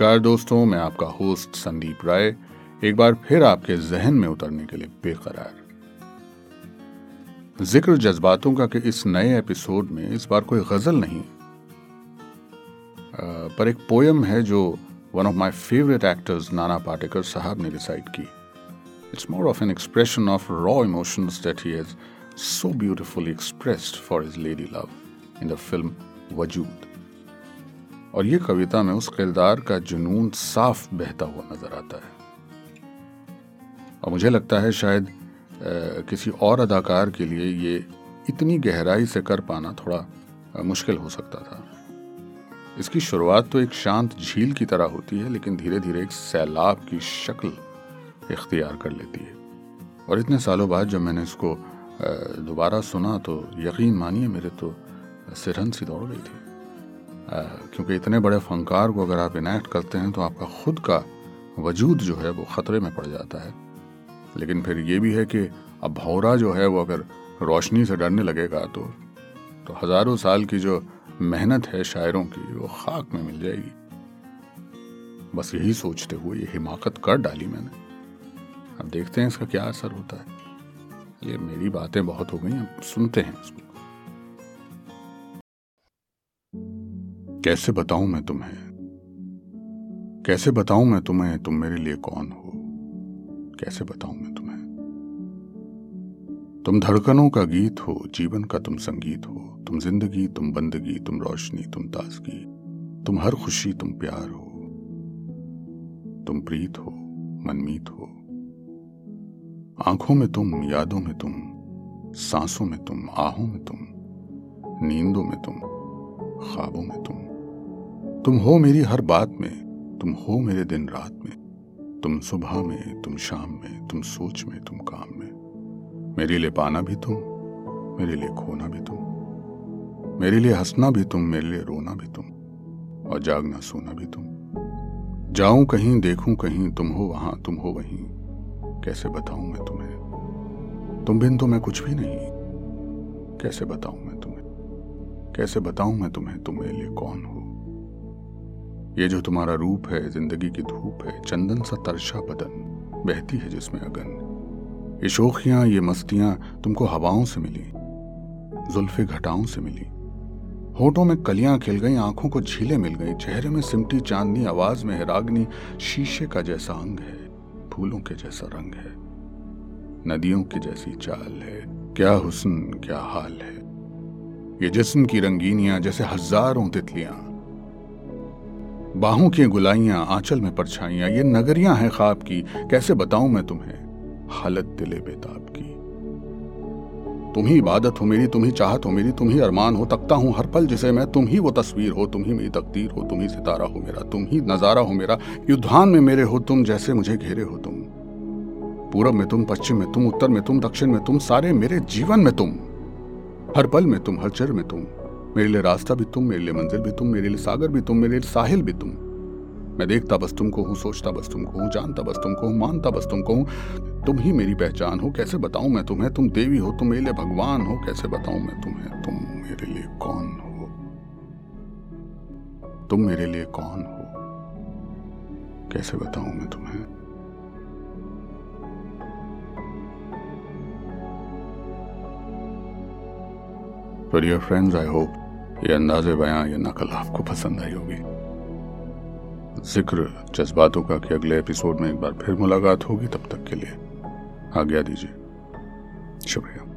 नमस्कार दोस्तों, मैं आपका होस्ट संदीप राय, एक बार फिर आपके जहन में उतरने के लिए बेकरार। ज़िक्र जज्बातों का कि इस नए एपिसोड में इस बार कोई गज़ल नहीं पर एक पोयम है जो one of my favourite actors Nana Patekar साहब ने रिसाइट की। It's more of an expression of raw emotions that he has so beautifully expressed for his lady love in the film Wajood और ये कविता में उस किरदार का जुनून साफ़ बहता हुआ नज़र आता है। और मुझे लगता है शायद आ, किसी और अदाकार के लिए ये इतनी गहराई से कर पाना थोड़ा आ, मुश्किल हो सकता था। इसकी शुरुआत तो एक शांत झील की तरह होती है लेकिन धीरे धीरे एक सैलाब की शक्ल इख्तियार कर लेती है। और इतने सालों बाद जब मैंने इसको दोबारा सुना तो यकीन मानिए मेरे तो सिरहन सी दौड़ गई थी। क्योंकि इतने बड़े फनकार को अगर आप इनैक्ट करते हैं तो आपका खुद का वजूद जो है, वो ख़तरे में पड़ जाता है। लेकिन फिर ये भी है कि अब भौरा जो है, वो अगर रोशनी से डरने लगेगा तो तो हज़ारों साल की जो मेहनत है शायरों की, वो खाक में मिल जाएगी। बस यही सोचते हुए, ये हिमाकत कर डाली मैंने। अब देखते हैं इसका क्या असर होता है। ये मेरी बातें बहुत हो गई, अब सुनते हैं इसको। कैसे बताऊँ मैं तुम्हें? कैसे बताऊँ मैं तुम्हें तुम मेरे लिए कौन हो? कैसे बताऊँ मैं तुम्हें? तुम धड़कनों का गीत हो, जीवन का तुम संगीत हो, तुम ज़िंदगी, तुम बंदगी, तुम रोशनी, तुम ताजगी, तुम हर खुशी, तुम प्यार हो। तुम प्रीत हो, मनमीत हो। आँखों में तुम, यादों में तुम, सांसों में तुम, आहों में तुम, नींदों में तुम, ख्वाबों में तुम। तुम हो मेरी हर बात में, तुम हो मेरे दिन रात में। तुम सुबह में, तुम शाम में, तुम सोच में, तुम काम में। मेरे लिए पाना भी तुम, मेरे लिए खोना भी तुम, मेरे लिए हंसना भी तुम, मेरे लिए रोना भी तुम, और जागना सोना भी तुम। जाऊँ कहीं, देखूँ कहीं, तुम हो वहाँ, तुम हो वहीं, कैसे बताऊँ मैं तुम्हें? तुम बिन तो मैं कुछ भी नहीं, कैसे बताऊँ मैं तुम्हें? कैसे बताऊँ मैं तुम्हें, तुम मेरे लिए कौन हो? ये जो तुम्हारा रूप है, ज़िंदगी की धूप है, चंदन सा तरशा बदन, बहती है जिसमें अगन। ये शोखियाँ, ये मस्तियाँ तुमको हवाओं से मिली, जुल्फे घटाओं से मिली। होठों में कलियाँ खिल गई, आँखों को झीले मिल गई, चेहरे में सिमटी चांदनी, आवाज़ में है रागनी शीशे का जैसा अंग है, फूलों के जैसा रंग है, नदियों की जैसी चाल है, क्या हुस्न, क्या हाल है। ये जिस्म की रंगीनियाँ, जैसे हज़ारों तितलियाँ बाहों की गुलाइयाँ आंचल में परछाइयाँ, ये नगरियाँ हैं ख्वाब की। कैसे बताऊँ मैं तुम्हें? हालत दिले बेताब की। तुम ही इबादत हो मेरी, तुम ही चाहत हो मेरी, तुम ही अरमान हो तकता हूँ हर पल जिसे मैं, तुम ही वो तस्वीर हो, तुम ही मेरी तकदीर हो, तुम ही सितारा हो मेरा, तुम ही नज़ारा हो मेरा, युद्धान में मेरे हो तुम जैसे मुझे घेरे हो तुम। पूरब में तुम, पश्चिम में तुम, उत्तर में तुम, दक्षिण में तुम, सारे मेरे जीवन में तुम। हर पल में तुम, हर चर में तुम। मेरे लिए रास्ता भी तुम, मेरे लिए मंजिल भी तुम, मेरे लिए सागर भी तुम, मेरे लिए साहिल भी तुम। मैं देखता बस तुमको हूँ, सोचता बस तुमको हूँ, जानता बस तुमको हूँ, मानता बस तुमको हूँ। तुम ही मेरी पहचान हो, कैसे बताऊँ मैं तुम्हें? तुम देवी हो, तुम मेरे लिए भगवान हो, कैसे बताऊँ मैं तुम्हें? तुम मेरे लिए कौन हो? तुम मेरे लिए कौन हो? कैसे बताऊँ मैं तुम्हें? फ्रेंड्स आई होप ये अंदाजे बयां ये नकल आपको पसंद आई होगी। ज़िक्र जज्बातों का कि अगले एपिसोड में एक बार फिर मुलाकात होगी, तब तक के लिए आज्ञा दीजिए। शुक्रिया।